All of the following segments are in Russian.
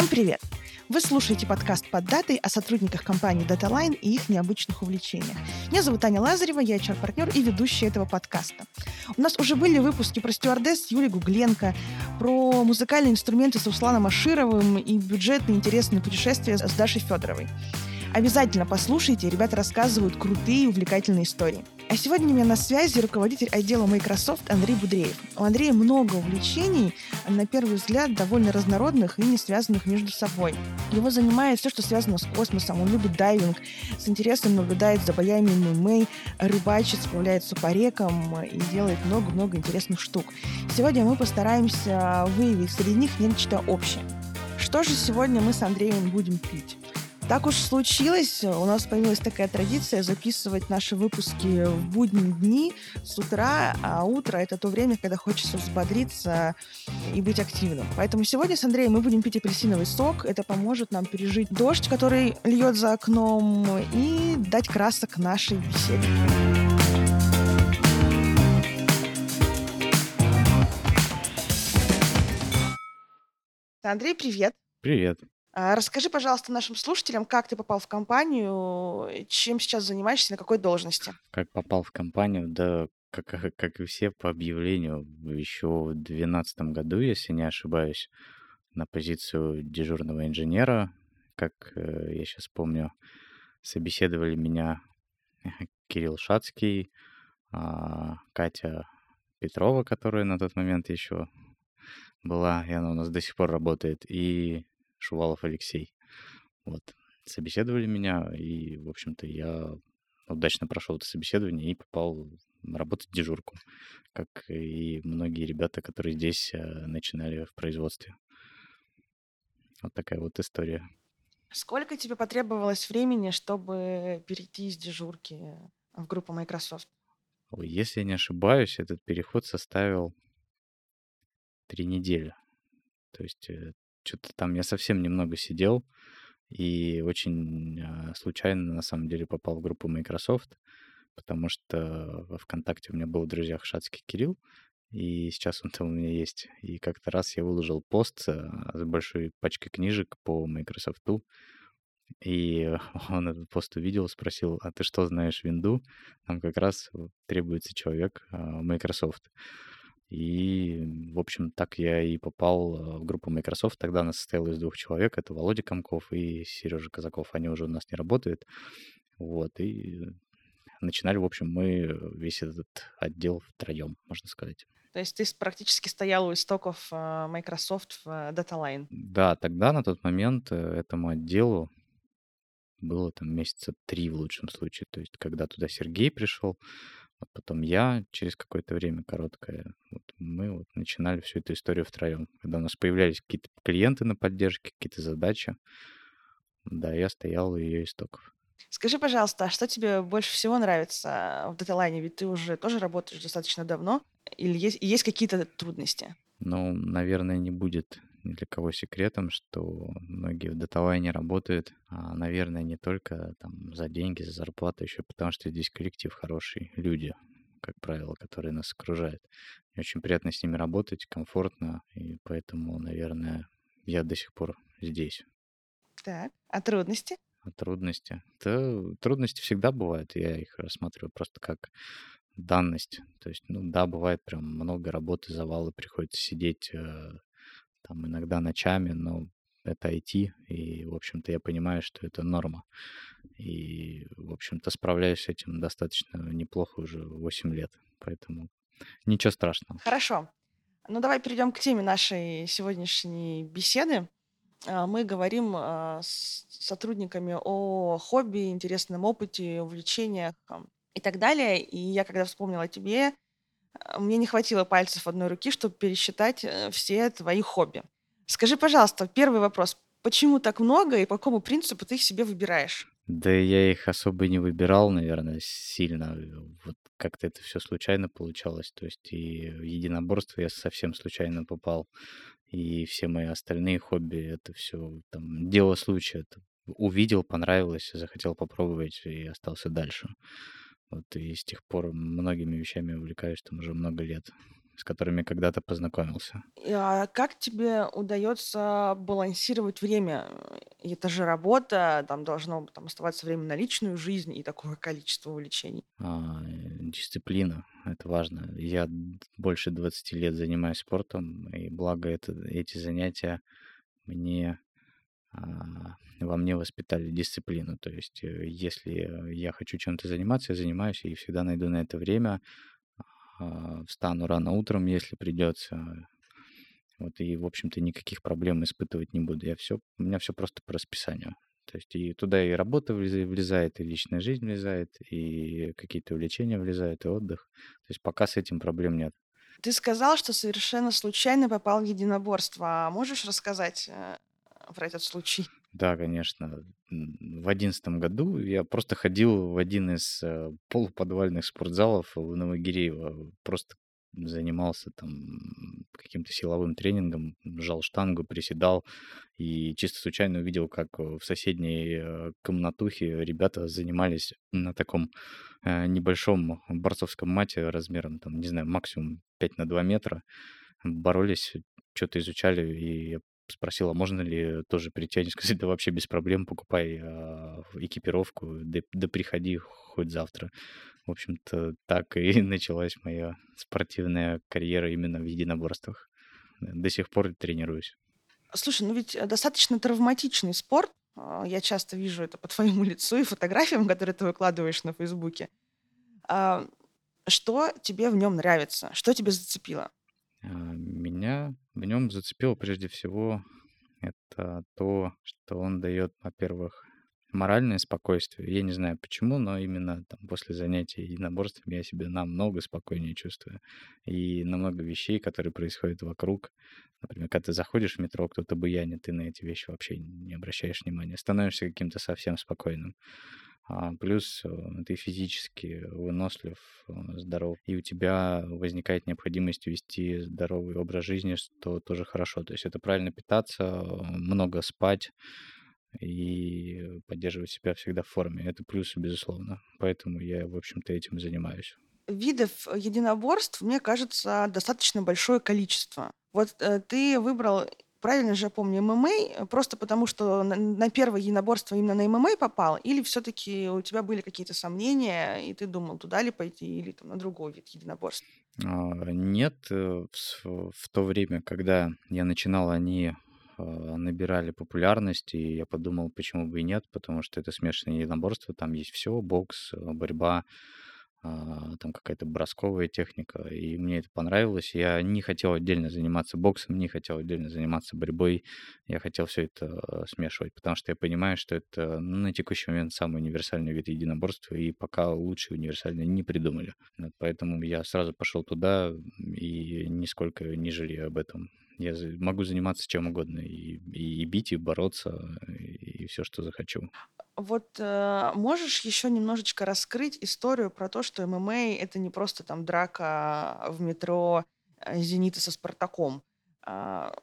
Всем привет! Вы слушаете подкаст под датой о сотрудниках компании DataLine и их необычных увлечениях. Меня зовут Аня Лазарева, я HR-партнер и ведущая этого подкаста. У нас уже были выпуски про стюардесс с Юлией Гугленко, про музыкальные инструменты с Русланом Ашировым и бюджетные интересные путешествия с Дашей Федоровой. Обязательно послушайте, ребята рассказывают крутые и увлекательные истории. А сегодня у меня на связи руководитель отдела Microsoft Андрей Будреев. У Андрея много увлечений, на первый взгляд, довольно разнородных и не связанных между собой. Его занимает все, что связано с космосом. Он любит дайвинг, с интересом наблюдает за боями ММА, рыбачит, справляется по рекам и делает много-много интересных штук. Сегодня мы постараемся выявить среди них нечто общее. Что же сегодня мы с Андреем будем пить? Так уж случилось, у нас появилась такая традиция записывать наши выпуски в будние дни с утра, а утро — это то время, когда хочется взбодриться и быть активным. Поэтому сегодня с Андреем мы будем пить апельсиновый сок. Это поможет нам пережить дождь, который льет за окном, и дать красок нашей беседе. Андрей, привет. Привет. А, расскажи, пожалуйста, нашим слушателям, как ты попал в компанию, чем сейчас занимаешься, на какой должности? Как попал в компанию? Да, как, как и все, по объявлению, еще в 2012 году, если не ошибаюсь, на позицию дежурного инженера. Как э, я сейчас помню, собеседовали меня Кирилл Шацкий, а, Катя Петрова, которая на тот момент еще была, и она у нас до сих пор работает, и Шувалов Алексей. Вот. Собеседовали меня, и, в общем-то, я удачно прошел это собеседование и попал работать дежурку, как и многие ребята, которые здесь э, начинали в производстве. Вот такая вот история. Сколько тебе потребовалось времени, чтобы перейти из дежурки в группу Microsoft? Если я не ошибаюсь, этот переход составил три недели. То есть э, что-то там я совсем немного сидел и очень а, случайно на самом деле попал в группу Microsoft, потому что во ВКонтакте у меня был в друзьях Шацкий Кирилл, и сейчас он там у меня есть. И как-то раз я выложил пост а, с большой пачкой книжек по Microsoft, и он этот пост увидел, спросил, а ты что знаешь винду? Там как раз требуется человек а, Microsoft. И, в общем, так я и попал э, в группу Microsoft. Тогда она состояла из двух человек. Это Володя Комков и Сережа Казаков. Они уже у нас не работают. Вот. И начинали, в общем, мы весь этот отдел втроем, можно сказать. То есть ты практически стоял у истоков э, Microsoft в э, DataLine? Да, тогда на тот момент этому отделу было там месяца три в лучшем случае. То есть когда туда Сергей пришел, вот потом я через какое-то время короткое, вот мы вот начинали всю эту историю втроем. Когда у нас появлялись какие-то клиенты на поддержке, какие-то задачи, да, я стоял у ее истоков. Скажи, пожалуйста, а что тебе больше всего нравится в DataLine? Ведь ты уже тоже работаешь достаточно давно. Или есть, есть какие-то трудности? Ну, наверное, не будет ни для кого секретом, что многие в даталайне работают, а, наверное, не только там за деньги, за зарплату, еще потому что здесь коллектив хороший, люди, как правило, которые нас окружают. И очень приятно с ними работать, комфортно, и поэтому, наверное, я до сих пор здесь. Так, а трудности? А трудности? Да, трудности всегда бывают, я их рассматриваю просто как данность. То есть, ну да, бывает прям много работы, завалы, приходится сидеть э, там иногда ночами, но это IT, и, в общем-то, я понимаю, что это норма. И, в общем-то, справляюсь с этим достаточно неплохо уже 8 лет, поэтому ничего страшного. Хорошо. Ну, давай перейдем к теме нашей сегодняшней беседы. А, мы говорим а, с сотрудниками о хобби, интересном опыте, увлечениях и так далее. И я, когда вспомнила о тебе, мне не хватило пальцев одной руки, чтобы пересчитать э, все твои хобби. Скажи, пожалуйста, первый вопрос. Почему так много и по какому принципу ты их себе выбираешь? Да я их особо не выбирал, наверное, сильно. Вот как-то это все случайно получалось. То есть и в единоборство я совсем случайно попал. И все мои остальные хобби, это все там дело случая. Увидел, понравилось, захотел попробовать и остался дальше. Вот и с тех пор многими вещами увлекаюсь там уже много лет. с которыми когда-то познакомился. А как тебе удается балансировать время? Это же работа, там должно там оставаться время на личную жизнь и такое количество увлечений. А, дисциплина, это важно. Я больше 20 лет занимаюсь спортом, и благо это, эти занятия мне во мне воспитали дисциплину. То есть, э, если я хочу чем-то заниматься, я занимаюсь и всегда найду на это время. А, встану рано утром, если придется. Вот, и, в общем-то, никаких проблем испытывать не буду. Я все, у меня все просто по расписанию. То есть и туда и работа влезает, и личная жизнь влезает, и какие-то увлечения влезают, и отдых. То есть пока с этим проблем нет. Ты сказал, что совершенно случайно попал в единоборство. А можешь рассказать э, про этот случай? Да, конечно. В одиннадцатом году я просто ходил в один из э, полуподвальных спортзалов в Новогиреево. Просто занимался там каким-то силовым тренингом, жал штангу, приседал и чисто случайно увидел, как в соседней э, комнатухе ребята занимались на таком э, небольшом борцовском мате размером, там, не знаю, максимум 5 на 2 метра, боролись, что-то изучали, и я спросила, можно ли тоже прийти. Они сказали, да вообще без проблем, покупай э, экипировку, да, да приходи хоть завтра. В общем-то, так и началась моя спортивная карьера именно в единоборствах. До сих пор тренируюсь. Слушай, ну ведь э, достаточно травматичный спорт. А, я часто вижу это по твоему лицу и фотографиям, которые ты выкладываешь на Фейсбуке. А, что тебе в нем нравится? Что тебе зацепило? Меня в нем зацепило прежде всего это то, что он дает, во-первых, моральное спокойствие. Я не знаю почему, но именно там после занятий единоборством я себя намного спокойнее чувствую. И намного вещей, которые происходят вокруг. Например, когда ты заходишь в метро, кто-то буянит, ты на эти вещи вообще не обращаешь внимания. Становишься каким-то совсем спокойным. А плюс э, ты физически вынослив, э, здоров, и у тебя возникает необходимость вести здоровый образ жизни, что тоже хорошо. То есть это правильно питаться, много спать и поддерживать себя всегда в форме. Это плюс, безусловно. Поэтому я, в общем-то, этим занимаюсь. Видов единоборств, мне кажется, достаточно большое количество. Вот э, ты выбрал Правильно же я помню, ММА, э, просто потому что на, на первое единоборство именно на ММА попал, или все-таки у тебя были какие-то сомнения, и ты думал, туда ли пойти, или там на другой вид единоборств? А, Нет, э, в, в то время, когда я начинал, они а, набирали популярность, и я подумал, почему бы и нет, потому что это смешанное единоборство, там есть все, бокс, э, борьба, а, там какая-то бросковая техника, и мне это понравилось. Я не хотел отдельно заниматься боксом, не хотел отдельно заниматься борьбой. Я хотел все это смешивать, потому что я понимаю, что это ну, на текущий момент самый универсальный вид единоборства, и пока лучше универсальный не придумали. Вот поэтому я сразу пошел туда и нисколько не жалею об этом. Я могу заниматься чем угодно, и, и, бить, и бороться, и, и все, что захочу. Вот э, можешь еще немножечко раскрыть историю про то, что ММА это не просто там драка в метро э, Зенита со Спартаком. А,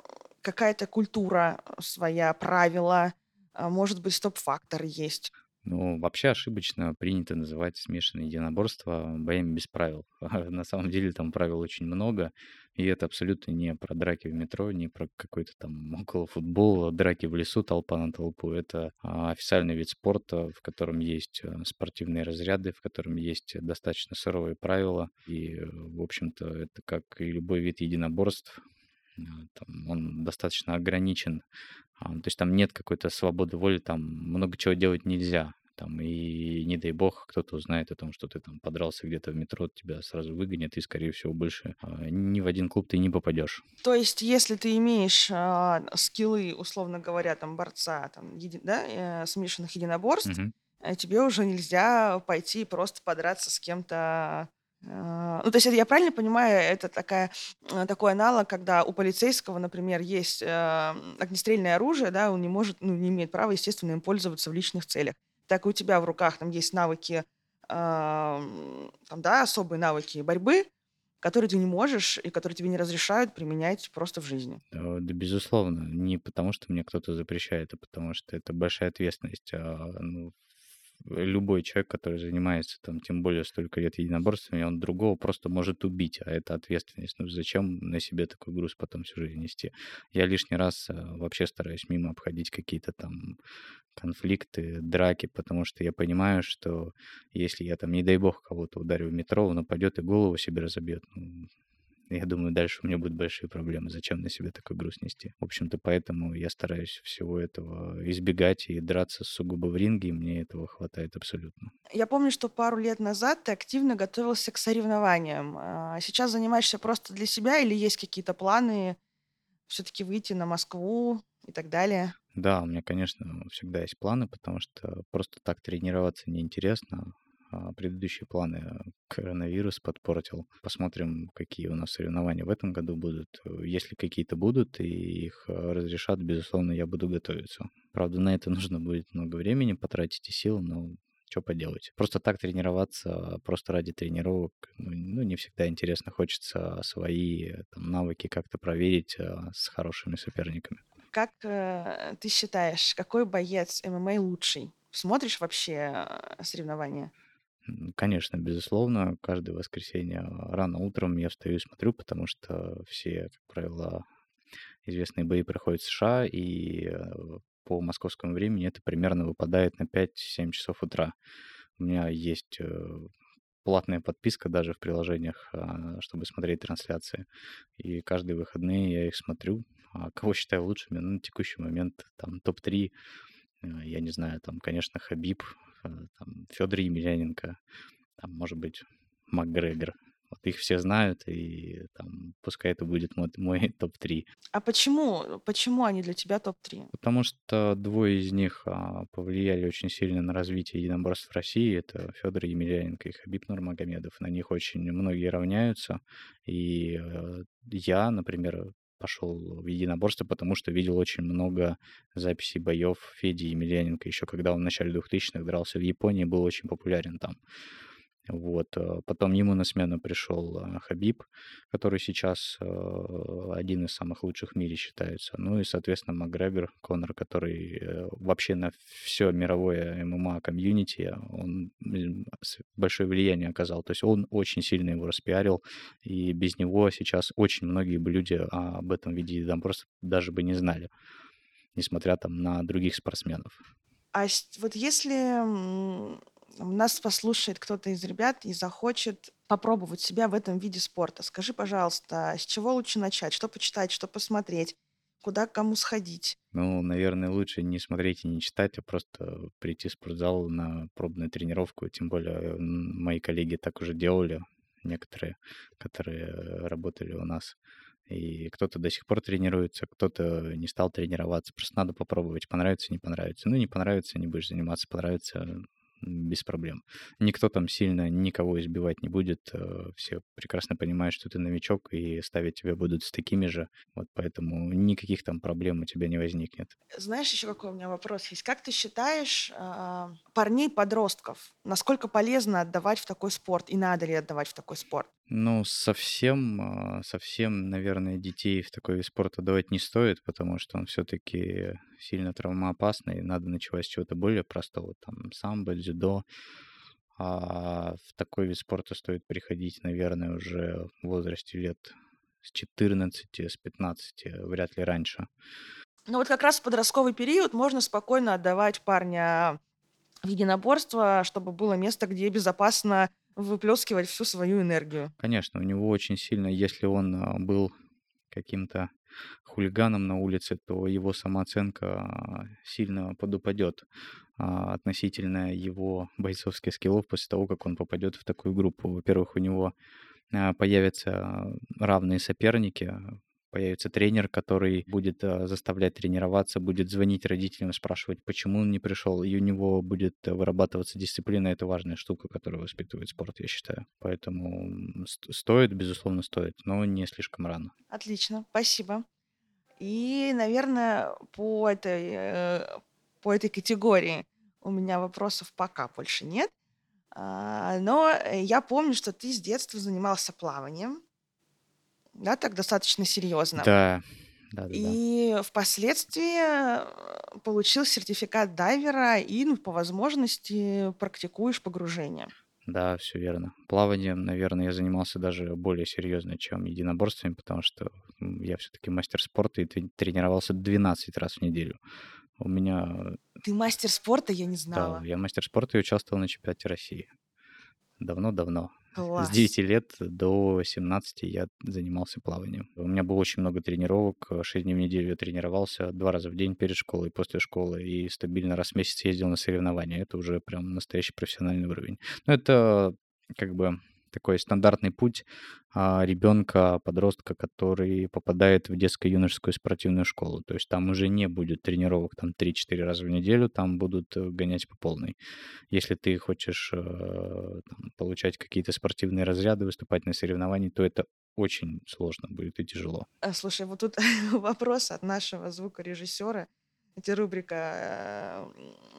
какая-то культура своя, правила, а, может быть, стоп-фактор есть. Ну, вообще ошибочно принято называть смешанное единоборство боями без правил. На самом деле там правил очень много, и это абсолютно не про драки в метро, не про какой-то там около футбола, драки в лесу, толпа на толпу. Это а, официальный вид спорта, в котором есть а, спортивные разряды, в котором есть достаточно суровые правила. И, в общем-то, это как и любой вид единоборств, а, там, он достаточно ограничен. А, то есть там нет какой-то свободы воли, там много чего делать нельзя. Там, и не дай бог, кто-то узнает о том, что ты там подрался где-то в метро, тебя сразу выгонят, и, скорее всего, больше а, ни в один клуб ты не попадешь. То есть, если ты имеешь а, скиллы, условно говоря, там, борца, там, еди, да, э, смешанных единоборств, э, тебе уже нельзя пойти просто подраться с кем-то а, ну, то есть я правильно понимаю, это такая, а, такой аналог, когда у полицейского, например, есть а, огнестрельное оружие, да, он не может, ну, не имеет права, естественно, им пользоваться в личных целях. Так и у тебя в руках там есть навыки, там, да, особые навыки борьбы, которые ты не можешь и которые тебе не разрешают применять просто в жизни. Да, да, безусловно. Не потому, что мне кто-то запрещает, а потому что это большая ответственность. А, ну, любой человек, который занимается там тем более столько лет единоборствами, он другого просто может убить, а это ответственность. Ну зачем на себе такой груз потом всю жизнь нести? Я лишний раз э, вообще стараюсь мимо обходить какие-то там конфликты, драки, потому что я понимаю, что если я там, не дай бог, кого-то ударю в метро, он упадет и голову себе разобьет. Ну, я думаю, дальше у меня будут большие проблемы. Зачем на себе такой груз нести? В общем-то, поэтому я стараюсь всего этого избегать и драться сугубо в ринге, и мне этого хватает абсолютно. Я помню, что пару лет назад ты активно готовился к соревнованиям. А сейчас занимаешься просто для себя или есть какие-то планы все-таки выйти на Москву и так далее? Да, у меня, конечно, всегда есть планы, потому что просто так тренироваться неинтересно. А, предыдущие планы коронавирус подпортил. Посмотрим, какие у нас соревнования в этом году будут. Если какие-то будут и их э, разрешат, безусловно, я буду готовиться. Правда, на это нужно будет много времени потратить и сил, но что поделать. Просто так тренироваться, просто ради тренировок, ну, ну не всегда интересно. Хочется свои там, навыки как-то проверить а, с хорошими соперниками. Как э, ты считаешь, какой боец ММА лучший? Смотришь вообще соревнования? Конечно, безусловно, каждое воскресенье рано утром я встаю и смотрю, потому что все, как правило, известные бои проходят в США, и э, по московскому времени это примерно выпадает на 5-7 часов утра. У меня есть э, платная подписка даже в приложениях, а, чтобы смотреть трансляции. И каждые выходные я их смотрю. А кого считаю лучшими? Ну, на текущий момент там топ-3. Э, я не знаю, там, конечно, Хабиб, там, Федор Емельяненко, там, может быть, Макгрегор. Вот их все знают, и там, пускай это будет мой, мой топ-3. А почему? Почему они для тебя топ-3? Потому что двое из них а, повлияли очень сильно на развитие единоборств в России. Это Федор Емельяненко и Хабиб Нурмагомедов. На них очень многие равняются. И э, я, например, пошел в единоборство, потому что видел очень много записей боев Феди Емельяненко, еще когда он в начале 2000-х дрался в Японии, был очень популярен там. Вот. Э, потом ему на смену пришел э, Хабиб, который сейчас э, один из самых лучших в мире считается. Ну и, соответственно, Макгрегор, Конор, который вообще на все мировое ММА-комьюнити, он большое влияние оказал. То есть он очень сильно его распиарил, и без него сейчас очень многие бы люди об этом виде единоборств даже бы не знали, несмотря там на других спортсменов. А вот если нас послушает кто-то из ребят и захочет попробовать себя в этом виде спорта. Скажи, пожалуйста, с чего лучше начать? Что почитать, что посмотреть? Куда кому сходить? Ну, наверное, лучше не смотреть и не читать, а просто прийти в спортзал на пробную тренировку. Тем более мои коллеги так уже делали, некоторые, которые работали у нас. И кто-то до сих пор тренируется, кто-то не стал тренироваться. Просто надо попробовать, понравится, не понравится. Ну, не понравится, не будешь заниматься, понравится, без проблем. Никто там сильно никого избивать не будет. Э, все прекрасно понимают, что ты новичок, и ставить тебя будут с такими же. Вот поэтому никаких там проблем у тебя не возникнет. Знаешь, еще какой у меня вопрос есть? Как ты считаешь а, парней-подростков, насколько полезно отдавать в такой спорт и надо ли отдавать в такой спорт? Ну, совсем, а, совсем, наверное, детей в такой вид спорта давать не стоит, потому что он все-таки сильно травмоопасный, надо начинать с чего-то более простого, там, самбо, дзюдо. А в такой вид спорта стоит приходить, наверное, уже в возрасте лет с 14, с 15, вряд ли раньше. Ну вот как раз в подростковый период можно спокойно отдавать парня в единоборство, чтобы было место, где безопасно выплескивать всю свою энергию. Конечно, у него очень сильно, если он а, был каким-то хулиганом на улице, то его самооценка а, сильно подупадет а, относительно его бойцовских скиллов после того, как он попадет в такую группу. Во-первых, у него появятся равные соперники, появится тренер, который будет э, заставлять тренироваться, будет звонить родителям, спрашивать, почему он не пришел, и у него будет вырабатываться дисциплина. Это важная штука, которая воспитывает спорт, я считаю. Поэтому стоит, безусловно, стоит, но не слишком рано. Отлично, спасибо. И, наверное, по этой, э, по этой категории у меня вопросов пока больше нет. А, но я помню, что ты с детства занимался плаванием да, так достаточно серьезно. Да, Да-да-да. И впоследствии э, получил сертификат дайвера и, ну, по возможности, практикуешь погружение. Да, все верно. Плаванием, наверное, я занимался даже более серьезно, чем единоборствами, потому что я все-таки мастер спорта и трени- тренировался 12 раз в неделю. У меня, Ты мастер спорта, я не да, знала. я мастер спорта и участвовал на чемпионате России. Давно-давно. С Класс. 9 лет до 17 я занимался плаванием. У меня было очень много тренировок. 6 дней в неделю я тренировался два раза в день перед школой и после школы. И стабильно раз в месяц ездил на соревнования. Это уже прям настоящий профессиональный уровень. Но это как бы такой стандартный путь а, ребенка, подростка, который попадает в детско-юношескую спортивную школу. То есть там уже не будет тренировок там 3-4 раза в неделю, там будут э, гонять по полной. Если ты хочешь э, там, получать какие-то спортивные разряды, выступать на соревнованиях, то это очень сложно будет и тяжело. А, Слушай, вот тут вопрос от нашего звукорежиссера. Это рубрика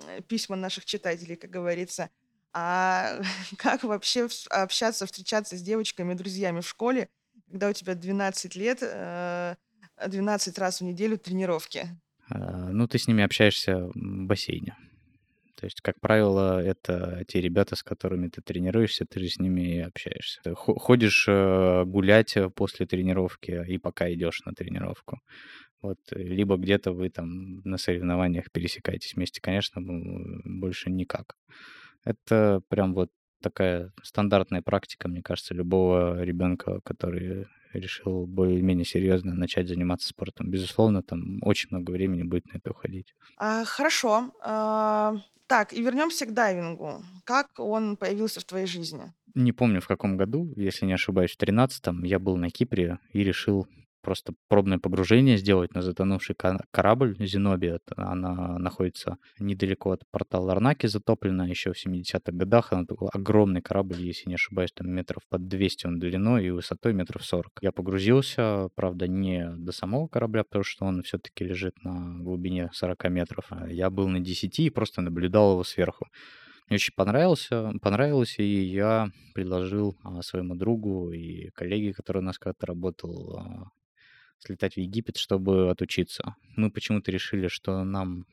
э, «Письма наших читателей», как говорится. А как вообще общаться, встречаться с девочками, друзьями в школе, когда у тебя 12 лет, э, 12 раз в неделю тренировки? А, Ну, ты с ними общаешься в бассейне. То есть, как правило, это те ребята, с которыми ты тренируешься, ты же с ними и общаешься. Ты хо- ходишь э, гулять э, после тренировки и пока идешь на тренировку. Вот, э, либо где-то вы там на соревнованиях пересекаетесь вместе, конечно, больше никак. Это прям вот такая стандартная практика, мне кажется, любого ребенка, который решил более-менее серьезно начать заниматься спортом. Безусловно, там очень много времени будет на это уходить. А, хорошо. А, так, и вернемся к дайвингу. Как он появился в твоей жизни? Не помню, в каком году, если не ошибаюсь, в тринадцатом я был на Кипре и решил просто пробное погружение сделать на затонувший корабль Зенобия. Она находится недалеко от порта Ларнаки, затоплена еще в 70-х годах. Она такой огромный корабль, если не ошибаюсь, там метров под 200 он длиной и высотой метров 40. Я погрузился, правда, не до самого корабля, потому что он все-таки лежит на глубине 40 метров. А Я был на 10 и просто наблюдал его сверху. Мне очень понравился, понравилось, и я предложил а, своему другу и коллеге, который у нас когда-то работал, а, слетать в Египет, чтобы отучиться. Мы почему-то решили, что нам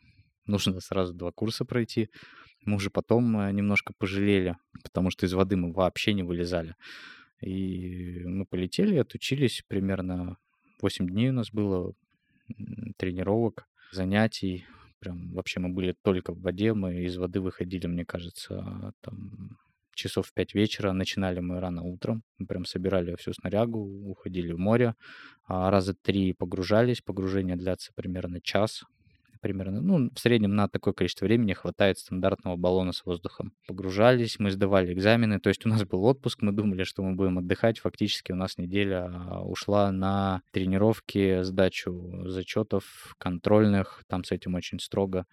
нужно сразу два курса пройти. Мы уже потом а, немножко пожалели, потому что из воды мы вообще не вылезали. И мы полетели, отучились примерно 8 дней у нас было тренировок, занятий. Прям вообще мы были только в воде, мы из воды выходили, мне кажется, там часов в 5 вечера. Начинали мы рано утром, мы прям собирали всю снарягу, уходили в море. А раза три погружались, погружение длятся примерно час, примерно, ну, в среднем на такое количество времени хватает стандартного баллона с воздухом. Погружались, мы сдавали экзамены, то есть у нас был отпуск, мы думали, что мы будем отдыхать, фактически у нас неделя а, ушла на тренировки, сдачу зачетов контрольных, там с этим очень строго.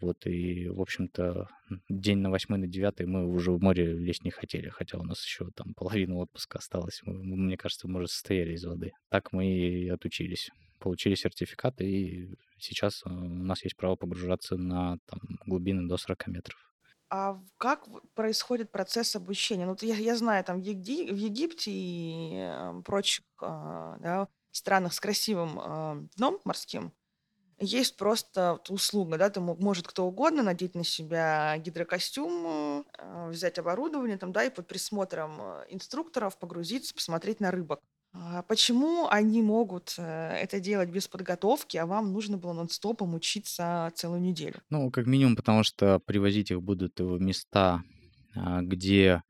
Вот, и, в общем-то, день на восьмой, на девятый мы уже в море лезть не хотели, хотя у нас еще там половина отпуска осталась. Мы, мне кажется, мы уже состояли из воды. Так мы и отучились. Получили сертификат, и сейчас э, у нас есть право погружаться на там, глубины до 40 метров. А как происходит процесс обучения? Ну, я, я знаю, там в, Еги- в Египте и э, прочих а, да, странах с красивым дном морским есть просто услуга, да, там мо- может кто угодно надеть на себя гидрокостюм, э, взять оборудование, там, да, и под присмотром э, инструкторов погрузиться, посмотреть на рыбок. А Почему они могут э, это делать без подготовки, а вам нужно было нон-стопом учиться целую неделю? Ну, как минимум, потому что привозить их будут в места, а, где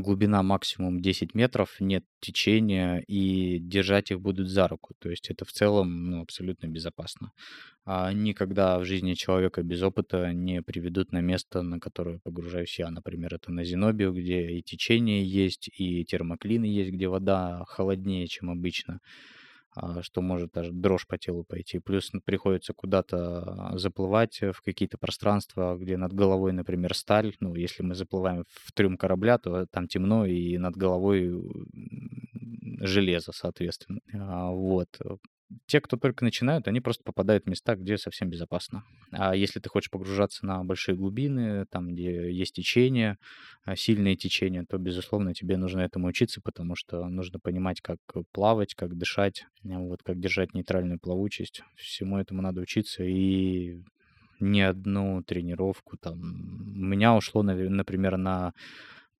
глубина максимум 10 метров, нет течения, и держать их будут за руку. То есть это в целом ну, абсолютно безопасно. А никогда в жизни человека без опыта не приведут на место, на которое погружаюсь я. Например, это на Зенобию, где и течение есть, и термоклины есть, где вода холоднее, чем обычно что может даже дрожь по телу пойти. Плюс приходится куда-то заплывать э, в какие-то пространства, где над головой, например, сталь. Ну, если мы заплываем в трюм корабля, то там темно, и над головой железо, соответственно. А, Вот. Те, кто только начинают, они просто попадают в места, где совсем безопасно. А если ты хочешь погружаться на большие глубины, там, где есть течение, а, сильные течения, то, безусловно, тебе нужно этому учиться, потому что нужно понимать, как плавать, как дышать, а, вот, как держать нейтральную плавучесть. Всему этому надо учиться, и ни одну тренировку там... У меня ушло, например, на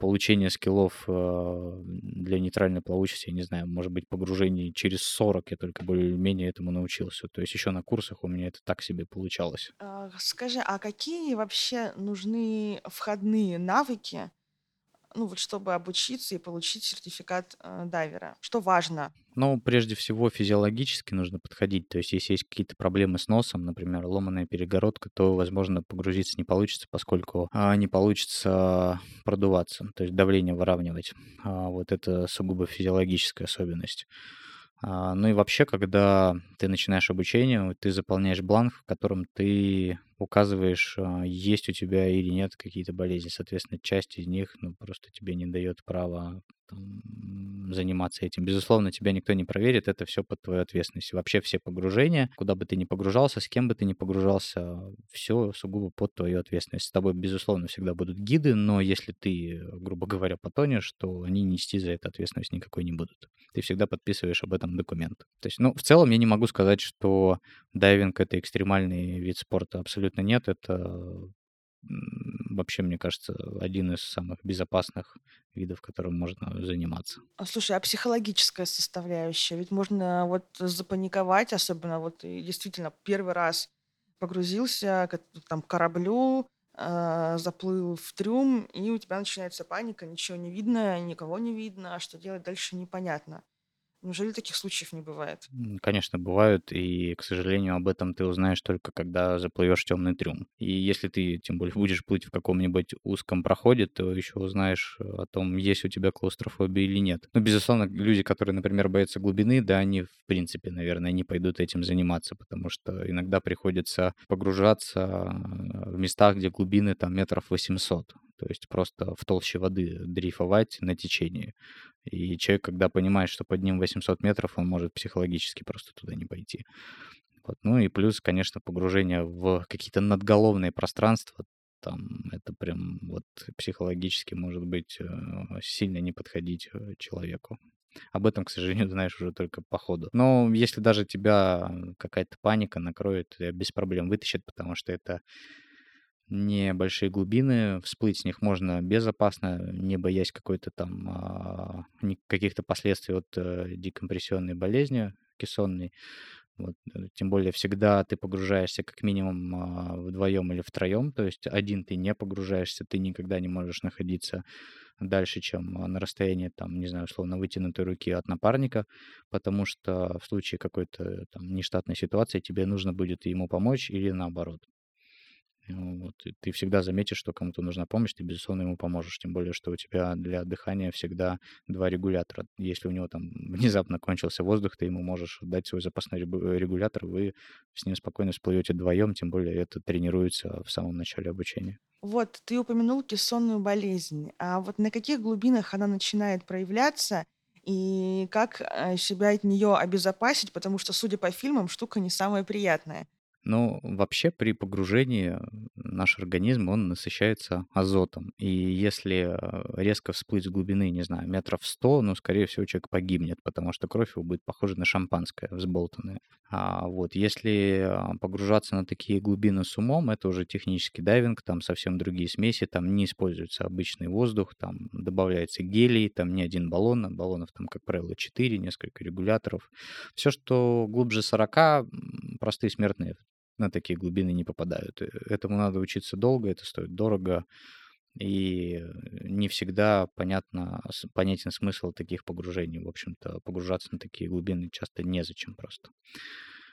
получение скиллов э, для нейтральной плавучести, я не знаю, может быть, погружений через 40 я только более-менее этому научился. То есть еще на курсах у меня это так себе получалось. А, Скажи, а какие вообще нужны входные навыки, ну вот чтобы обучиться и получить сертификат э, дайвера? Что важно? Ну, прежде всего, физиологически нужно подходить. То есть, если есть какие-то проблемы с носом, например, ломаная перегородка, то, возможно, погрузиться не получится, поскольку а, не получится продуваться, то есть давление выравнивать. А, вот это сугубо физиологическая особенность. А, ну и вообще, когда ты начинаешь обучение, ты заполняешь бланк, в котором ты указываешь, а, есть у тебя или нет какие-то болезни. Соответственно, часть из них ну, просто тебе не дает права там, заниматься этим. Безусловно, тебя никто не проверит, это все под твою ответственность. Вообще все погружения, куда бы ты ни погружался, с кем бы ты ни погружался, все сугубо под твою ответственность. С тобой, безусловно, всегда будут гиды, но если ты, грубо говоря, потонешь, то они нести за это ответственность никакой не будут. Ты всегда подписываешь об этом документ. То есть, ну, в целом я не могу сказать, что дайвинг — это экстремальный вид спорта. Абсолютно нет. Это вообще, мне кажется, один из самых безопасных видов, которым можно заниматься. А, Слушай, а психологическая составляющая? Ведь можно вот запаниковать, особенно вот действительно первый раз погрузился к там, кораблю, а, заплыл в трюм, и у тебя начинается паника, ничего не видно, никого не видно, а что делать дальше непонятно. Неужели таких случаев не бывает? Конечно, бывают, и, к сожалению, об этом ты узнаешь только когда заплывешь в темный трюм. И если ты, тем более, будешь плыть в каком-нибудь узком проходе, то еще узнаешь о том, есть у тебя клаустрофобия или нет. Ну, безусловно, люди, которые, например, боятся глубины, да, они, в принципе, наверное, не пойдут этим заниматься, потому что иногда приходится погружаться в местах, где глубины там метров 800. То есть просто в толще воды дрейфовать на течении. И человек, когда понимает, что под ним 800 метров, он может психологически просто туда не пойти. Вот. Ну и плюс, конечно, погружение в какие-то надголовные пространства, там это прям вот психологически может быть э, сильно не подходить э, человеку. Об этом, к сожалению, знаешь уже только по ходу. Но если даже тебя какая-то паника накроет, без проблем вытащит, потому что это небольшие глубины, всплыть с них можно безопасно, не боясь какой-то там а, каких-то последствий от э, декомпрессионной болезни кессонной. Вот. Э, тем более всегда ты погружаешься как минимум а, вдвоем или втроем, то есть один ты не погружаешься, ты никогда не можешь находиться дальше, чем на расстоянии, там, не знаю, условно, вытянутой руки от напарника, потому что в случае какой-то там нештатной ситуации тебе нужно будет ему помочь или наоборот. Вот. И ты всегда заметишь, что кому-то нужна помощь, ты, безусловно, ему поможешь. Тем более, что у тебя для дыхания всегда два регулятора. Если у него там внезапно кончился воздух, ты ему можешь дать свой запасной регулятор, вы с ним спокойно всплывете вдвоем, тем более это тренируется в самом начале обучения. Вот, ты упомянул кессонную болезнь. А вот на каких глубинах она начинает проявляться и как э, себя от нее обезопасить, потому что, судя по фильмам, штука не самая приятная. Ну, вообще при погружении наш организм, он насыщается азотом. И если э, резко всплыть с глубины, не знаю, метров 100, ну, скорее всего, человек погибнет, потому что кровь его будет похожа на шампанское, взболтанное. А вот если а, погружаться на такие глубины с умом, это уже технический дайвинг, там совсем другие смеси, там не используется обычный воздух, там добавляется гелий, там не один баллон, а баллонов там, как правило, 4, несколько регуляторов. Все, что глубже 40, простые смертные на такие глубины не попадают. Э, этому надо учиться долго, это стоит дорого, и не всегда понятно, понятен смысл таких погружений. В общем-то, погружаться на такие глубины часто незачем просто.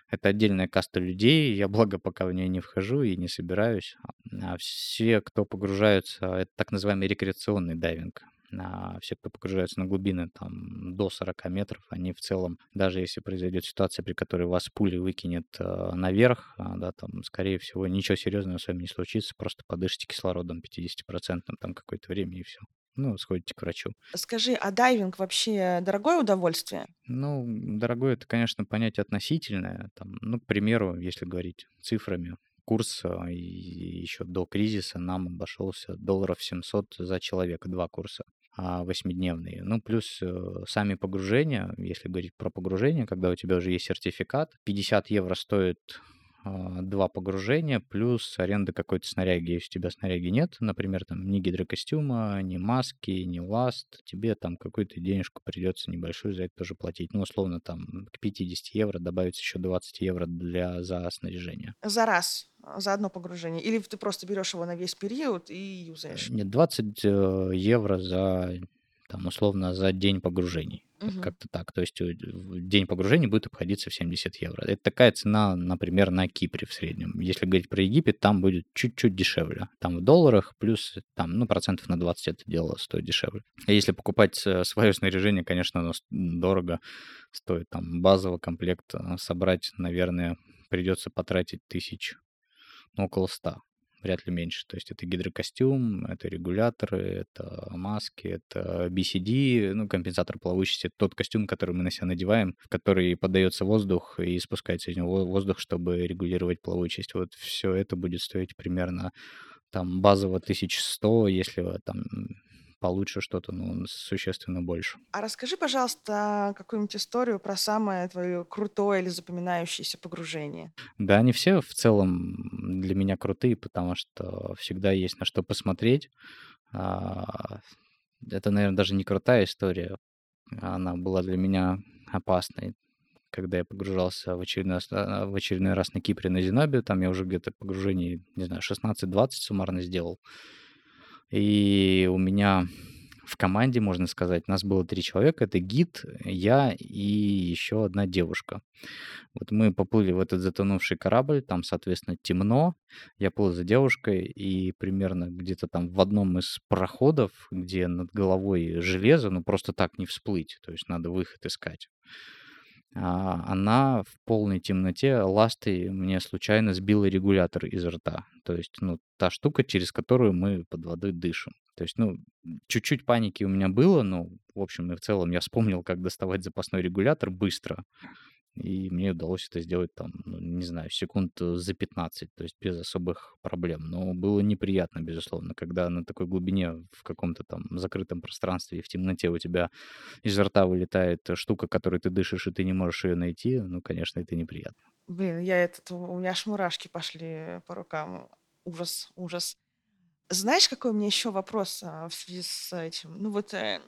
Это отдельная каста людей, я, благо, пока в нее не вхожу и не собираюсь. А все, кто погружаются, это так называемый рекреационный дайвинг а все, кто погружаются на глубины там, до 40 метров, они в целом, даже если произойдет ситуация, при которой вас пули выкинет э, наверх, э, да, там, скорее всего, ничего серьезного с вами не случится, просто подышите кислородом 50% там какое-то время и все. ну, сходите к врачу. Скажи, а дайвинг вообще дорогое удовольствие? Ну, дорогое это, конечно, понятие относительное. Там, ну, к примеру, если говорить цифрами, курс а, еще до кризиса нам обошелся долларов 700 за человека, два курса а, восьмидневные. Ну, плюс э, сами погружения, если говорить про погружение, когда у тебя уже есть сертификат, 50 евро стоит а, два погружения плюс аренда какой-то снаряги. Если у тебя снаряги нет, например, там ни гидрокостюма, ни маски, ни ласт, тебе там какую-то денежку придется небольшую за это тоже платить. Ну, условно, там к 50 евро добавится еще 20 евро для, за снаряжение. За раз, за одно погружение? Или ты просто берешь его на весь период и юзаешь? Нет, 20 э, евро за, там, условно, за день погружений. Мгм. Как-то так. То есть э, день погружения будет обходиться в 70 евро. Это такая цена, например, на Кипре в среднем. Если говорить про Египет, там будет чуть-чуть дешевле. Там в долларах, плюс там, ну, процентов на 20 это дело стоит дешевле. А если покупать свое снаряжение, конечно, оно дорого стоит. Там базовый комплект э, собрать, наверное, придется потратить тысяч, ну, около 100 вряд ли меньше. То есть это гидрокостюм, это регуляторы, это маски, это BCD, ну, компенсатор плавучести, тот костюм, который мы на себя надеваем, в который подается воздух и спускается из него воздух, чтобы регулировать плавучесть. Вот все это будет стоить примерно там базово 1100, если там получше что-то, ну, существенно больше. А расскажи, пожалуйста, какую-нибудь историю про самое твое крутое или запоминающееся погружение. Да, они все в целом для меня крутые, потому что всегда есть на что посмотреть. А, это, наверное, даже не крутая история. Она была для меня опасной. Когда я погружался в очередной, а, в очередной раз на Кипре на Зенобию, там я уже где-то погружений, не знаю, 16-20 суммарно сделал. И у меня в команде, можно сказать, нас было три человека. Это гид, я и еще одна девушка. Вот мы поплыли в этот затонувший корабль, там, соответственно, темно. Я плыл за девушкой, и примерно где-то там в одном из проходов, где над головой железо, ну просто так не всплыть, то есть надо выход искать. А, она в полной темноте ластой мне случайно сбила регулятор из рта. То есть, ну, та штука, через которую мы под водой дышим. То есть, ну, чуть-чуть паники у меня было, но, в общем и в целом я вспомнил, как доставать запасной регулятор быстро. И мне удалось это сделать там, ну, не знаю, секунд э, за 15, то есть без особых проблем. Но было неприятно, безусловно, когда на такой глубине в каком-то там закрытом пространстве и в темноте у тебя из рта вылетает штука, которой ты дышишь, и ты не можешь ее найти. Ну, конечно, это неприятно. Блин, я этот, у меня аж мурашки пошли по рукам. Ужас, ужас. Знаешь, какой у меня еще вопрос а, в связи с этим? Ну вот э,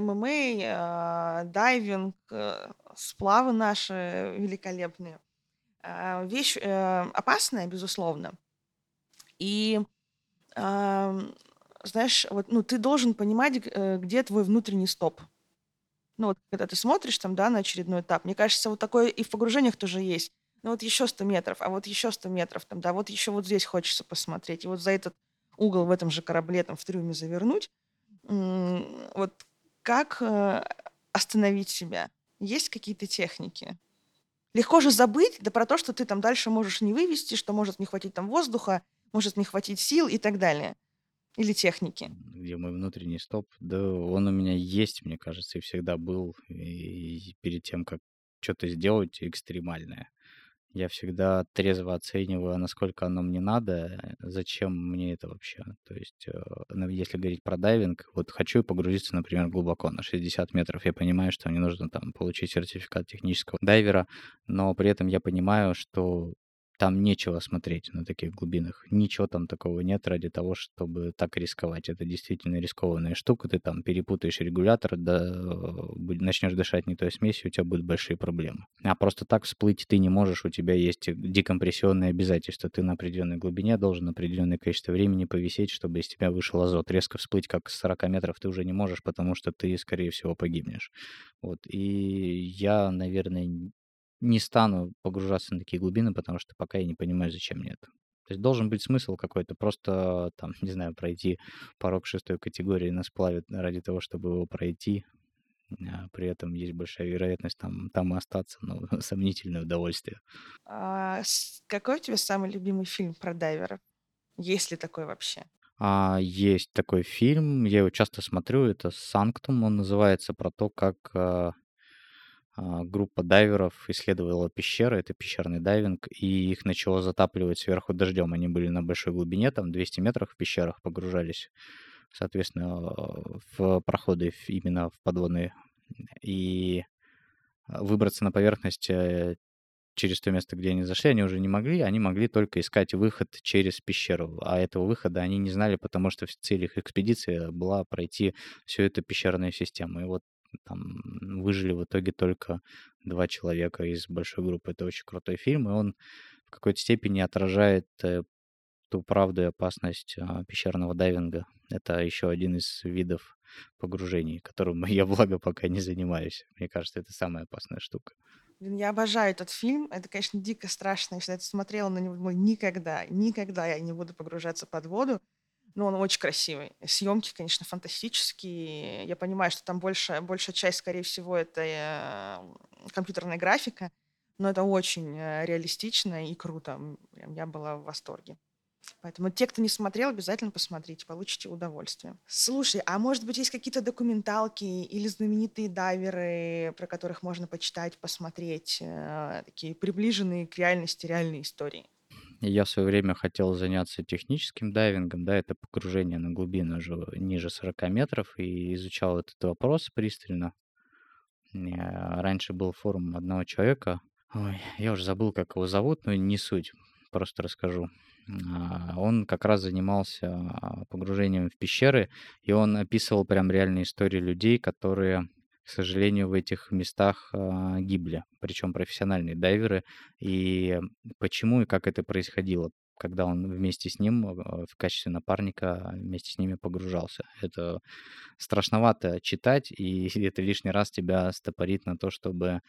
ММА, а, дайвинг, э, сплавы наши великолепные. А, вещь э, опасная, безусловно. И ам, знаешь, вот, ну, ты должен понимать, э, где твой внутренний стоп. Ну, вот, когда ты смотришь там, да, на очередной этап, мне кажется, вот такое и в погружениях тоже есть. Ну, вот еще 100 метров, а вот еще 100 метров, там, да, вот еще вот здесь хочется посмотреть. И вот за этот угол в этом же корабле, там, в трюме завернуть. Вот как э, остановить себя? Есть какие-то техники? Легко же забыть, да про то, что ты там дальше можешь не вывести, что может не хватить там воздуха, может не хватить сил и так далее. Или техники. Где мой внутренний стоп? Да он у меня есть, мне кажется, и всегда был. И перед тем, как что-то сделать экстремальное. Я всегда трезво оцениваю, насколько оно мне надо, зачем мне это вообще. То есть, э, ну, если говорить про дайвинг, вот хочу погрузиться, например, глубоко на 60 метров, я понимаю, что мне нужно там получить сертификат технического дайвера, но при этом я понимаю, что там нечего смотреть на таких глубинах. Ничего там такого нет ради того, чтобы так рисковать. Это действительно рискованная штука. Ты там перепутаешь регулятор, да, начнешь дышать не той смесью, у тебя будут большие проблемы. А просто так всплыть ты не можешь, у тебя есть декомпрессионные обязательства. Ты на определенной глубине должен определенное количество времени повисеть, чтобы из тебя вышел азот. Резко всплыть как с 40 метров ты уже не можешь, потому что ты, скорее всего, погибнешь. Вот. И я, наверное, не стану погружаться на такие глубины, потому что пока я не понимаю, зачем мне это. То есть должен быть смысл какой-то, просто там, не знаю, пройти порог шестой категории на сплаве ради того, чтобы его пройти. А при этом есть большая вероятность там, там и остаться, но сомнительное удовольствие. А, какой у тебя самый любимый фильм про дайверов? Есть ли такой вообще? А, есть такой фильм, я его часто смотрю, это "Санктум" он называется, про то, как, а, группа дайверов исследовала пещеры, это пещерный дайвинг, и их начало затапливать сверху дождем. Они были на большой глубине, там 200 метров в пещерах погружались, соответственно, в проходы именно в подводные. И, а, выбраться на поверхность, э, через то место, где они зашли, они уже не могли, они могли только искать выход через пещеру. А этого выхода они не знали, потому что в цель их экспедиции была пройти всю эту пещерную систему. И вот там выжили в итоге только два человека из большой группы. Это очень крутой фильм, и он в какой-то степени отражает э, ту правду и опасность а, пещерного дайвинга. Это еще один из видов погружений, которым я, благо, пока не занимаюсь. Мне кажется, это самая опасная штука. Блин, я обожаю этот фильм. Это, конечно, дико страшно. Я это смотрела на него, думаю, никогда, никогда я не буду погружаться под воду. Но он очень красивый. Съемки, конечно, фантастические. Я понимаю, что там большая, большая часть, скорее всего, это э, компьютерная графика, но это очень э, реалистично и круто. Я была в восторге. Поэтому те, кто не смотрел, обязательно посмотрите, получите удовольствие. Слушай, а может быть есть какие-то документалки или знаменитые дайверы, про которых можно почитать, посмотреть, э, такие приближенные к реальности реальные истории? Я в свое время хотел заняться техническим дайвингом, да, это погружение на глубину уже ниже 40 метров, и изучал этот вопрос пристально. Раньше был форум одного человека, ой, я уже забыл, как его зовут, но не суть, просто расскажу. А, он как раз занимался а, погружением в пещеры, и он описывал прям реальные истории людей, которые, к сожалению, в этих местах а, гибли, причем профессиональные дайверы, и почему и как это происходило когда он вместе с ним в качестве напарника вместе с ними погружался. Это страшновато читать, и это лишний раз тебя стопорит на то, чтобы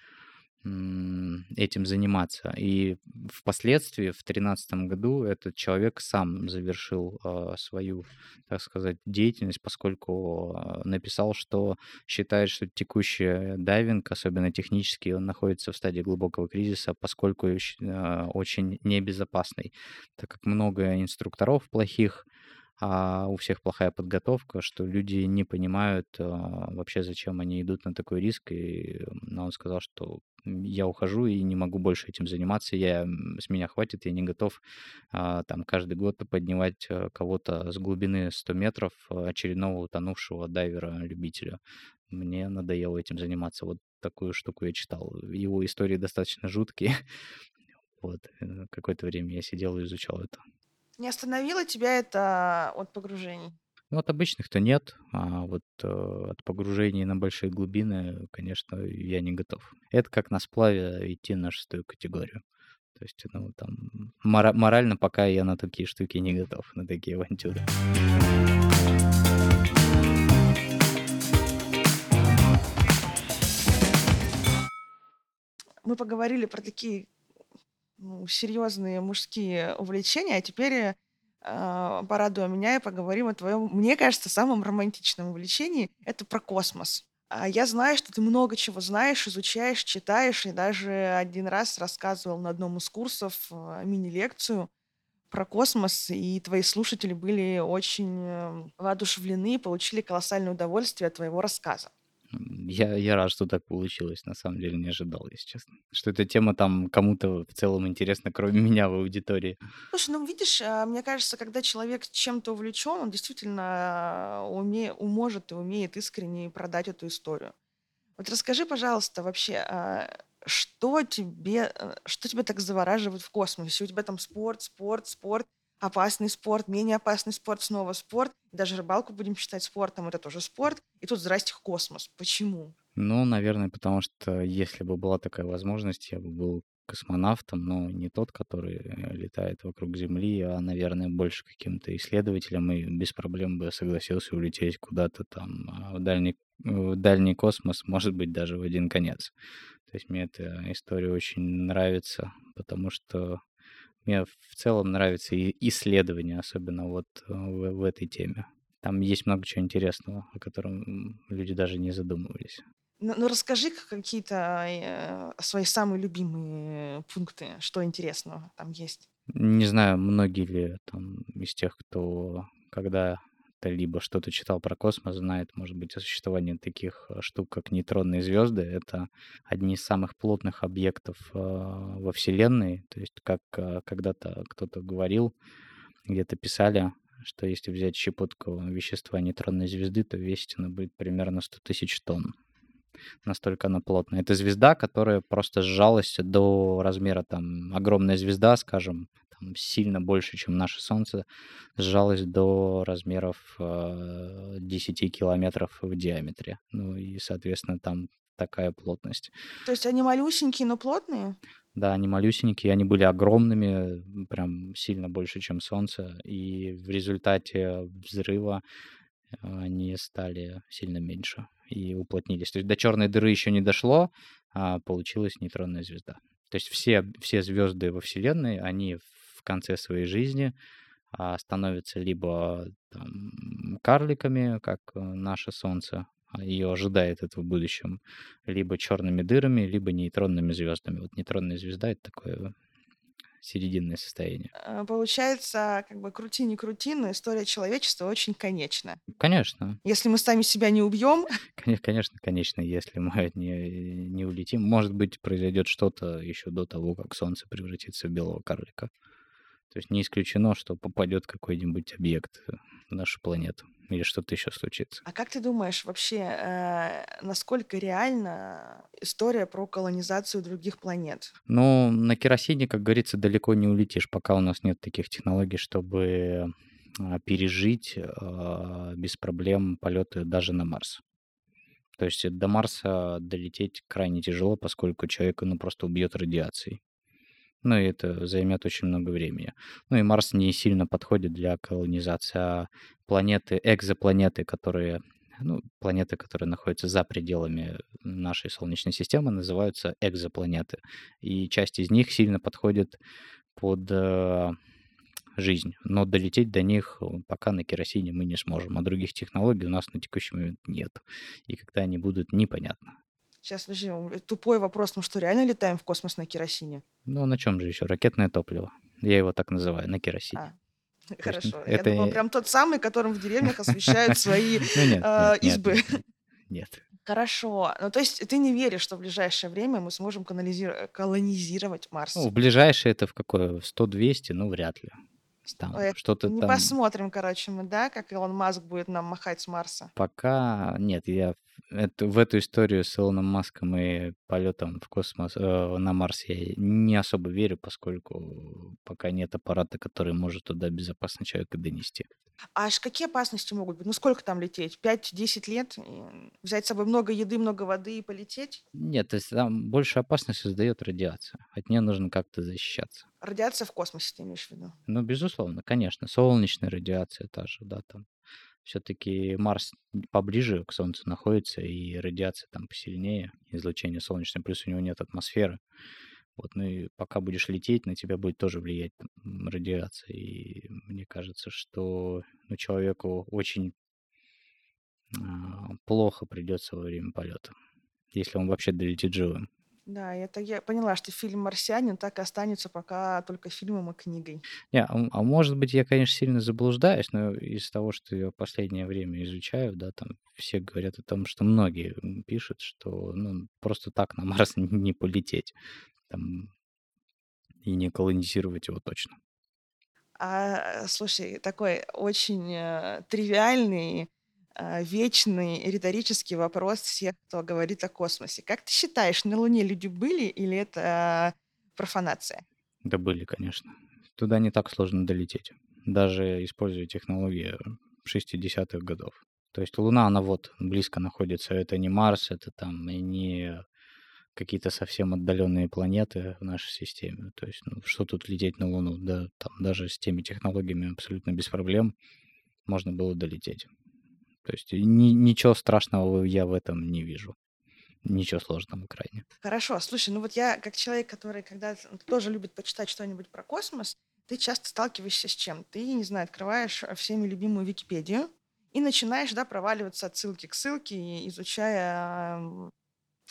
этим заниматься. И впоследствии, в 2013 году, этот человек сам завершил э, свою, так сказать, деятельность, поскольку э, написал, что считает, что текущий дайвинг, особенно технический, он находится в стадии глубокого кризиса, поскольку э, очень небезопасный, так как много инструкторов плохих, а у всех плохая подготовка, что люди не понимают а, вообще, зачем они идут на такой риск. И ну, он сказал, что я ухожу и не могу больше этим заниматься, я, с меня хватит, я не готов а, там каждый год поднимать а, кого-то с глубины 100 метров, а, очередного утонувшего дайвера-любителя. Мне надоело этим заниматься. Вот такую штуку я читал. Его истории достаточно жуткие. Вот. Э, какое-то время я сидел и изучал это. Не остановило тебя это от погружений? Ну, от обычных-то нет, а вот э, от погружений на большие глубины, конечно, я не готов. Это как на сплаве идти на шестую категорию. То есть, ну, там, мора- морально пока я на такие штуки не готов, на такие авантюры. Мы поговорили про такие серьезные мужские увлечения, а теперь э, порадуй меня и поговорим о твоем, мне кажется, самом романтичном увлечении. Это про космос. А я знаю, что ты много чего знаешь, изучаешь, читаешь, и даже один раз рассказывал на одном из курсов э, мини-лекцию про космос, и твои слушатели были очень э, воодушевлены и получили колоссальное удовольствие от твоего рассказа. Я, я рад, что так получилось. На самом деле не ожидал, если честно. Что эта тема там кому-то в целом интересна, кроме меня в аудитории. Слушай, ну видишь, а, мне кажется, когда человек чем-то увлечен, он действительно а, уме, может и умеет искренне продать эту историю. Вот расскажи, пожалуйста, вообще, а, что тебе, э, что тебя так завораживает в космосе? У тебя там спорт, спорт, спорт, опасный спорт, менее опасный спорт, снова спорт. Даже рыбалку будем считать спортом, это тоже спорт. И тут здрасте космос. Почему? Ну, наверное, потому что если бы была такая возможность, я бы был космонавтом, но не тот, который э, летает вокруг Земли, а, наверное, больше каким-то исследователем и без проблем бы согласился улететь куда-то там а, в дальний, в дальний космос, может быть, даже в один конец. То есть мне эта история очень нравится, потому что мне в целом нравится и исследование, особенно вот э, в, в этой теме. Там есть много чего интересного, о котором люди даже не задумывались. Ну, ну расскажи какие-то э, свои самые любимые пункты, что интересного там есть. Не знаю, многие ли там из тех, кто когда либо что-то читал про космос, знает, может быть, о существовании таких э, штук, как нейтронные звезды. Это одни из самых плотных объектов э, во Вселенной. То есть, как э, когда-то кто-то говорил, где-то писали, что если взять щепотку вещества нейтронной звезды, то весить она будет примерно 100 тысяч тонн. Настолько она плотная. Это звезда, которая просто сжалась до размера там огромная звезда, скажем, сильно больше, чем наше Солнце, сжалась до размеров э, 10 километров в диаметре. Ну и, соответственно, там такая плотность. То есть они малюсенькие, но плотные? Да, они малюсенькие, они были огромными, прям сильно больше, чем Солнце. И в результате взрыва э, они стали сильно меньше и уплотнились. То есть до черной дыры еще не дошло, а получилась нейтронная звезда. То есть все, все звезды во Вселенной, они в конце своей жизни а, становятся либо там, карликами, как э, наше Солнце, а, ее ожидает это в будущем, либо черными дырами, либо нейтронными звездами. Вот нейтронная звезда — это такое серединное состояние. Э, получается, как бы крути не крути, но история человечества очень конечна. Конечно. Если мы сами себя не убьем, Конечно, конечно, если мы не, не улетим. Может быть, произойдет что-то еще до того, как Солнце превратится в белого карлика. То есть не исключено, что попадет какой-нибудь объект в нашу планету или что-то еще случится. а как ты думаешь вообще, э, насколько реальна история про колонизацию других планет? Ну, на керосине, как говорится, далеко не улетишь, пока у нас нет таких технологий, чтобы а, пережить а, без проблем полеты даже на Марс. То есть до Марса долететь крайне тяжело, поскольку человека ну, просто убьет радиацией. Ну, и это займет очень много времени. Ну, и Марс не сильно подходит для колонизации, а планеты, экзопланеты, которые, ну, планеты, которые находятся за пределами нашей Солнечной системы, называются экзопланеты. И часть из них сильно подходит под э, жизнь. Но долететь до них э, пока на керосине мы не сможем. А других технологий у нас на текущий момент нет. И когда они будут, непонятно. Сейчас, подожди, тупой вопрос, ну что, реально летаем в космос на керосине? Ну, а на чем же еще? Ракетное топливо. Я его так называю, на керосине. А, хорошо. Я это... думала, не- прям тот самый, которым в деревнях освещают свои Ну, э, нет, избы. нет. Хорошо. Ну, то есть ты не веришь, что в ближайшее время мы сможем колонизир- колонизировать Марс? Ну, в ближайшее это в какое? В 100-200? Ну, вряд ли. Там Ой, что-то Не там... посмотрим, короче, мы, да, как Илон Маск будет нам махать с Марса. Пока нет, я в эту, в эту историю с Илоном Маском и полетом в космос, э, на Марс я не особо верю, поскольку пока нет аппарата, который может туда безопасно человека донести. Аж какие опасности могут быть? Ну, сколько там лететь? 5-10 лет? Взять с собой много еды, много воды и полететь? Нет, то есть там больше опасность создает радиация. От нее нужно как-то защищаться. Радиация в космосе, ты имеешь в виду? Ну, безусловно, конечно. Солнечная радиация та же, да, там. Все-таки Марс поближе к Солнцу находится, и радиация там посильнее, излучение солнечное, плюс у него нет атмосферы. Вот, ну и пока будешь лететь, на тебя будет тоже влиять там, радиация. И мне кажется, что ну, человеку очень а, плохо придется во время полета, если он вообще долетит живым. Да, это я поняла, что фильм «Марсианин» так и останется пока только фильмом и книгой. Не, а, а может быть, я, конечно, сильно заблуждаюсь, но из того, что я в последнее время изучаю, да, там все говорят о том, что многие пишут, что ну, просто так на Марс не полететь там, и не колонизировать его точно. А, слушай, такой очень э, тривиальный, вечный риторический вопрос всех, кто говорит о космосе. Как ты считаешь, на Луне люди были или это профанация? Да были, конечно. Туда не так сложно долететь, даже используя технологии 60-х годов. То есть Луна, она вот близко находится. Это не Марс, это там и не какие-то совсем отдаленные планеты в нашей системе. То есть, ну, что тут лететь на Луну? Да, там даже с теми технологиями абсолютно без проблем можно было долететь. То есть ни- ничего страшного я в этом не вижу. Ничего сложного крайне. Хорошо, слушай, ну вот я как человек, который когда тоже любит почитать что-нибудь про космос, ты часто сталкиваешься с чем? Ты, не знаю, открываешь э, всеми любимую Википедию и начинаешь, да, проваливаться от ссылки к ссылке, изучая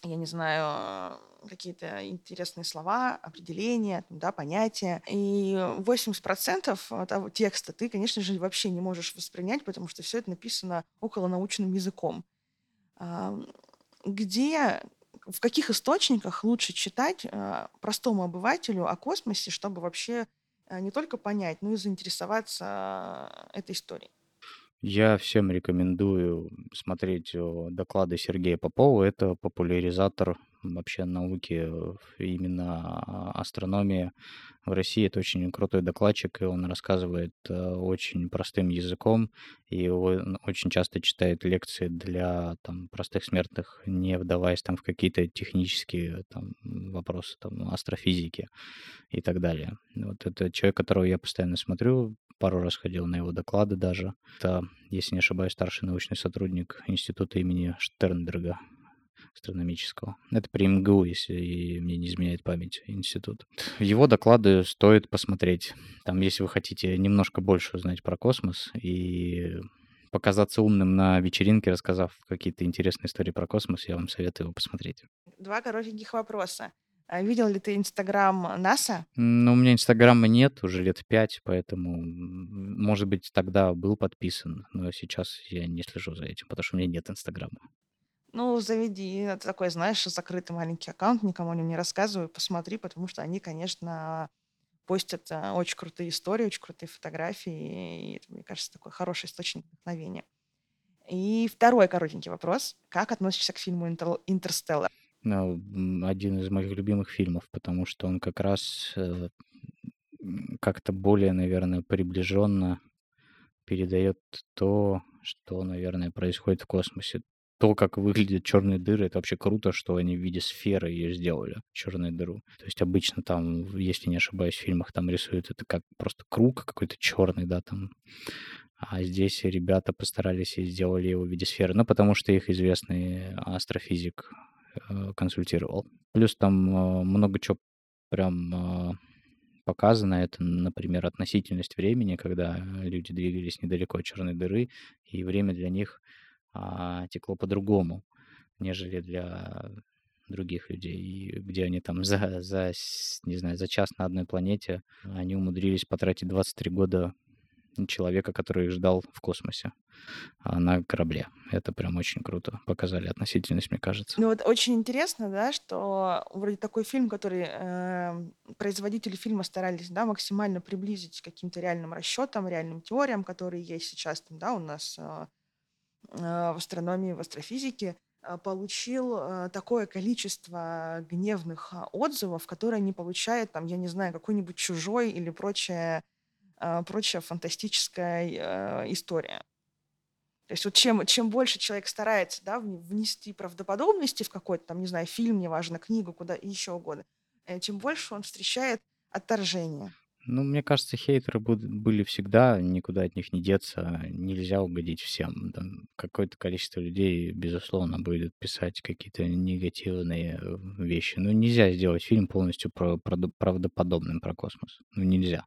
я не знаю, какие-то интересные слова, определения, да, понятия. И 80% того текста ты, конечно же, вообще не можешь воспринять, потому что все это написано около научным языком. Где, в каких источниках лучше читать а, простому обывателю о космосе, чтобы вообще не только понять, но и заинтересоваться этой историей? Я всем рекомендую смотреть доклады Сергея Попова. Это популяризатор вообще науки, э, именно астрономии в России. Это очень крутой докладчик, и он рассказывает э, очень простым языком, и он очень часто читает лекции для там, простых смертных, не вдаваясь там в какие-то технические там, вопросы там, астрофизики и так далее. Вот это человек, которого я постоянно смотрю, пару раз ходил на его доклады даже. Это, если не ошибаюсь, старший научный сотрудник института имени Штернберга астрономического. Это при МГУ, если мне не изменяет память, институт. Его доклады стоит посмотреть. Там, если вы хотите немножко больше узнать про космос и показаться умным на вечеринке, рассказав какие-то интересные истории про космос, я вам советую его посмотреть. Два коротеньких вопроса. А видел ли ты Инстаграм НАСА? Ну, у меня Инстаграма нет уже лет пять, поэтому, может быть, тогда был подписан, но сейчас я не слежу за этим, потому что у меня нет Инстаграма. Ну, заведи. Это такой, знаешь, закрытый маленький аккаунт, никому о нем не рассказывай, посмотри, потому что они, конечно, постят э, очень крутые истории, очень крутые фотографии, и это, мне кажется, такой хороший источник вдохновения. И второй коротенький вопрос. Как относишься к фильму «Интерстеллар»? Ну, один из моих любимых фильмов, потому что он как раз э, как-то более, наверное, приближенно передает то, что, наверное, происходит в космосе. То, как выглядят черные дыры, это вообще круто, что они в виде сферы ее сделали, черную дыру. То есть обычно там, если не ошибаюсь, в фильмах там рисуют это как просто круг какой-то черный, да, там. А здесь ребята постарались и сделали его в виде сферы. Ну, потому что их известный астрофизик Э, консультировал. Плюс там э, много чего прям э, показано. Это, например, относительность времени, когда люди двигались недалеко от черной дыры, и время для них а, текло по-другому, нежели для других людей, и где они там за, за, не знаю, за час на одной планете, они умудрились потратить 23 года человека, который их ждал в космосе а, на корабле. Это прям очень круто. Показали относительность, мне кажется. Ну вот очень интересно, да, что вроде такой фильм, который э, производители фильма старались, да, максимально приблизить к каким-то реальным расчетам, реальным теориям, которые есть сейчас, там, да, у нас э, в астрономии, в астрофизике, получил такое количество гневных отзывов, которые не получает, там, я не знаю, какой-нибудь чужой или прочее прочая фантастическая э, история. То есть вот чем, чем больше человек старается да, внести правдоподобности в какой-то, там, не знаю, фильм, неважно, книгу, куда еще угодно, э, тем больше он встречает отторжение. Ну, мне кажется, хейтеры будут, были всегда, никуда от них не деться, нельзя угодить всем. Там какое-то количество людей, безусловно, будет писать какие-то негативные э, вещи. Но нельзя сделать фильм полностью правдоподобным про космос. Ну, нельзя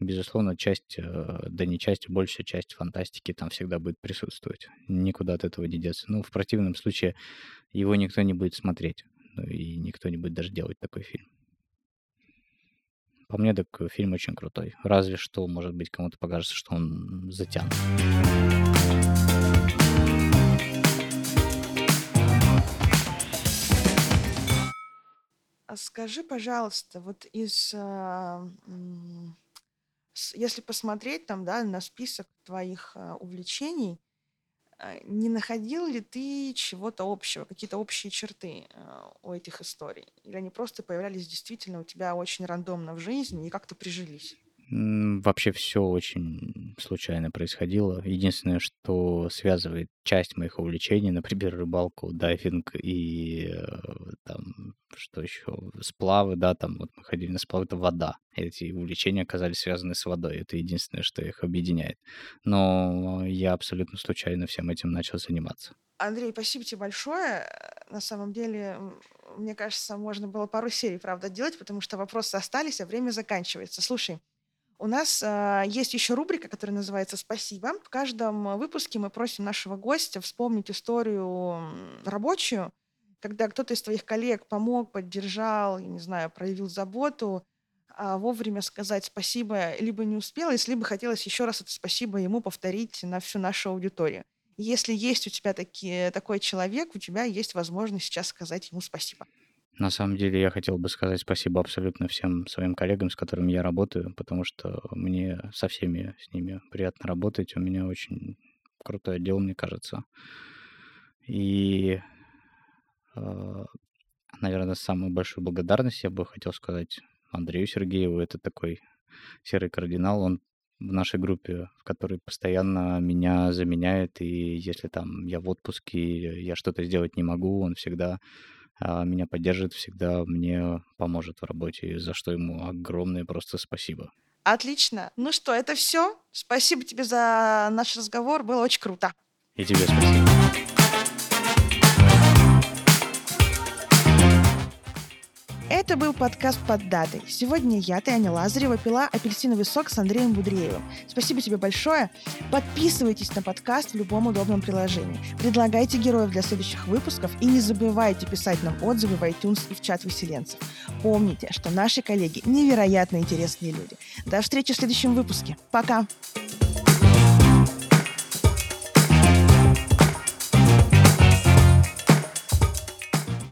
безусловно, часть, э, да не часть, а большая часть фантастики там всегда будет присутствовать. Никуда от этого не деться. Ну, в противном случае его никто не будет смотреть. Ну, и никто не будет даже делать такой фильм. По мне, так фильм очень крутой. Разве что, может быть, кому-то покажется, что он затянут. А скажи, пожалуйста, вот из а, если посмотреть там, да, на список твоих а, увлечений, а, не находил ли ты чего-то общего, какие-то общие черты а, у этих историй? Или они просто появлялись действительно у тебя очень рандомно в жизни и как-то прижились? Вообще все очень случайно происходило. Единственное, что связывает часть моих увлечений, например, рыбалку, дайвинг и э, там что еще, сплавы, да, там вот мы ходили на сплавы, это вода. Эти увлечения оказались связаны с водой. Это единственное, что их объединяет. Но я абсолютно случайно всем этим начал заниматься. Андрей, спасибо тебе большое. На самом деле, мне кажется, можно было пару серий, правда, делать, потому что вопросы остались, а время заканчивается. Слушай, у нас а, есть еще рубрика, которая называется «Спасибо». В каждом выпуске мы просим нашего гостя вспомнить историю рабочую когда кто-то из твоих коллег помог, поддержал, я не знаю, проявил заботу, а вовремя сказать спасибо либо не успела, если бы хотелось еще раз это спасибо ему повторить на всю нашу аудиторию. Если есть у тебя такие, такой человек, у тебя есть возможность сейчас сказать ему спасибо. На самом деле я хотел бы сказать спасибо абсолютно всем своим коллегам, с которыми я работаю, потому что мне со всеми с ними приятно работать. У меня очень крутой отдел, мне кажется. И, э, наверное, самую большую благодарность я бы хотел сказать Андрею Сергееву. Это такой серый кардинал. Он в нашей группе, в которой постоянно меня заменяет, и если там я в отпуске, я что-то сделать не могу, он всегда а, меня поддержит, всегда мне поможет в работе, за что ему огромное просто спасибо. Отлично. Ну что, это все. Спасибо тебе за наш разговор, было очень круто. И тебе спасибо. Это был подкаст «Под датой». Сегодня я, Таня Лазарева, пила апельсиновый сок с Андреем Будреевым. Спасибо тебе большое. Подписывайтесь на подкаст в любом удобном приложении. Предлагайте героев для следующих выпусков и не забывайте писать нам отзывы в iTunes и в чат выселенцев. Помните, что наши коллеги невероятно интересные люди. До встречи в следующем выпуске. Пока! Пока!